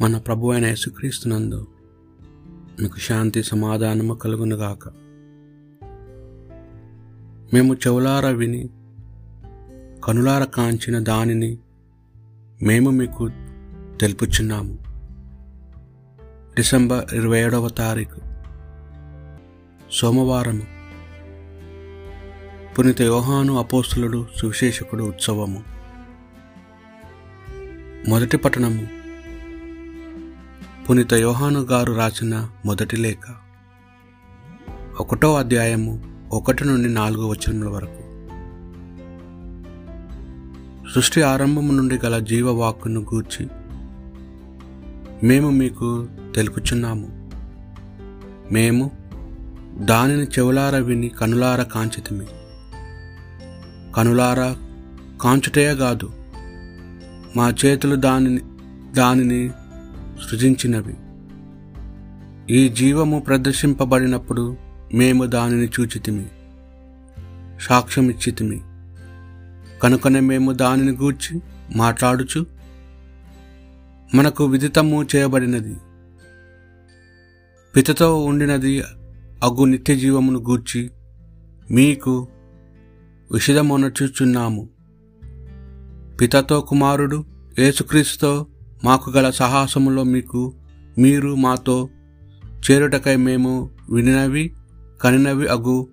మన ప్రభు అయిన యేసుక్రీస్తునందు మీకు శాంతి సమాధానము కలుగునుగాక. మేము చెవులార విని కనులార కాంచిన దానిని మేము మీకు తెలుపుచున్నాము. డిసెంబర్ ఇరవై ఏడవ తారీఖు సోమవారము పునిత యోహాను అపోస్తులుడు సువిశేషకుడు ఉత్సవము. మొదటి పట్టణము పునిత యోహాను గారు రాసిన మొదటి లేఖ. ఒకటో అధ్యాయము ఒకటి నుండి నాలుగు వచనముల వరకు. సృష్టి ఆరంభము నుండి గల జీవవాక్కును గూర్చి మేము మీకు తెలుపుచున్నాము. మేము దానిని చెవులార విని కనులార కాంచితిమి. కనులార కాంచుటే కాదు మా చేతులు దానిని దానిని సృజించినవి. ఈ జీవము ప్రదర్శింపబడినప్పుడు మేము దానిని చూచితిమి సాక్ష్యమిచ్చితిమి. కనుకనే మేము దానిని గూర్చి మాట్లాడుచు మనకు విదితము చేయబడినది. పితతో ఉండినది అగు నిత్య జీవమును గూర్చి మీకు విషదమొనచుచున్నాము. పితతో కుమారుడు యేసుక్రీస్తుతో మాకు గల సాహసములో మీకు మీరు మాతో చేరుటకై మేము వినినవి కనినవి అగు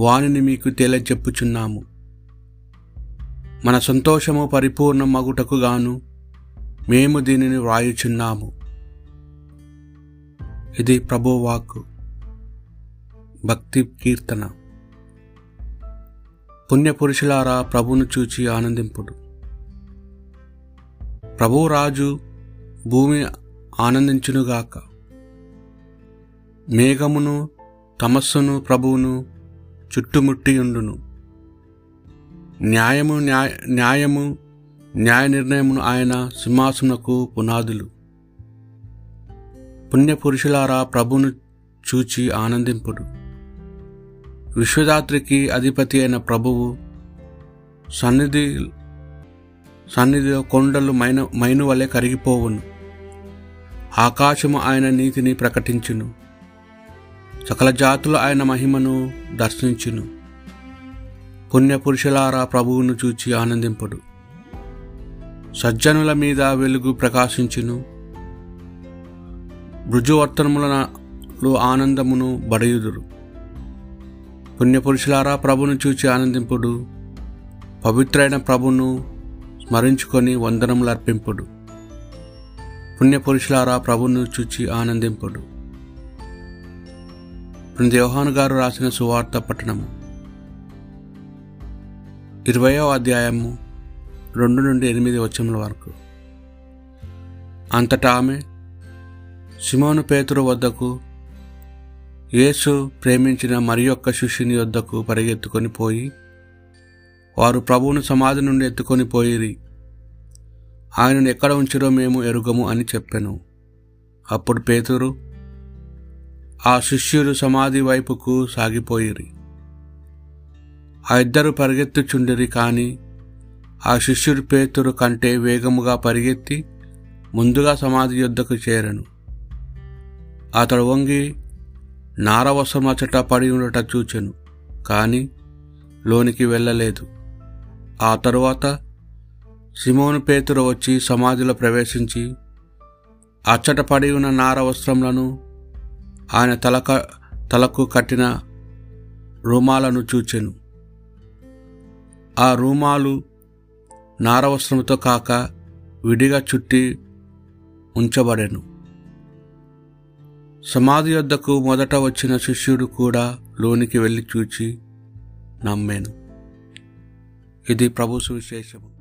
వానిని మీకు తెలియచెప్పుచున్నాము మన సంతోషము పరిపూర్ణ మగుటకు గాను మేము దీనిని వ్రాయుచున్నాము. ఇది ప్రభువాక్ భక్తి కీర్తన. పుణ్యపురుషులారా ప్రభును చూచి ఆనందింపుడు. ప్రభువు రాజు భూమి ఆనందించునుగాక. మేఘమును తమస్సును ప్రభువును చుట్టుముట్టియుండును. న్యాయము న్యాయ న్యాయము న్యాయ నిర్ణయమును ఆయన సింహాసనకు పునాదులు. పుణ్యపురుషులారా ప్రభును చూచి ఆనందింపుడు. విశ్వదాత్రికి అధిపతి అయిన ప్రభువు సన్నిధి సన్నిధిలో కొండలు మైన మైను వలె కరిగిపోవును. ఆకాశము ఆయన నీతిని ప్రకటించును. సకల జాతులు ఆయన మహిమను దర్శించును. పుణ్యపురుషులారా ప్రభువును చూచి ఆనందింపుడు. సజ్జనుల మీద వెలుగు ప్రకాశించును. మృజువర్తనములలో ఆనందమును బడయుదురు. పుణ్యపురుషులారా ప్రభును చూచి ఆనందింపుడు. పవిత్రైన ప్రభును మరించుకొని వందనములర్పింపుడు పుణ్యపురుషులారా ప్రభును చూచి ఆనందింపుడు. దేవహాను గారు రాసిన సువార్త పట్టణము ఇరవయో అధ్యాయము రెండు నుండి ఎనిమిది వచ్చముల వరకు. అంతటా ఆమె సిమోను పేతురు వద్దకు యేసు ప్రేమించిన మరి యొక్క శిష్యుని వద్దకు పరిగెత్తుకొని పోయి వారు ప్రభువును సమాధి నుండి ఎత్తుకొని పోయిరి. ఆయనను ఎక్కడ ఉంచిరో మేము ఎరుగము అని చెప్పాను. అప్పుడు పేతురు ఆ శిష్యులు సమాధి వైపుకు సాగిపోయిరి. ఆ ఇద్దరు పరిగెత్తుచుండిరి కానీ ఆ శిష్యుడు పేతురు కంటే వేగముగా పరిగెత్తి ముందుగా సమాధి యుద్ధకు చేరను. అతడు వంగి నారవసమచట పడి ఉండట చూచెను కానీ లోనికి వెళ్ళలేదు. ఆ తరువాత సిమోను పేతురు వచ్చి సమాధిలో ప్రవేశించి అచ్చట పడి ఉన్న నార వస్త్రములను ఆయన తలక తలకు కట్టిన రూమాలను చూచెను. ఆ రూమాలు నారవస్త్రంతో కాక విడిగా చుట్టి ఉంచబడెను. సమాధి వద్దకు మొదట వచ్చిన శిష్యుడు కూడా లోనికి వెళ్ళి చూచి నమ్మాను. ఇది ప్రభు సువిశేషము.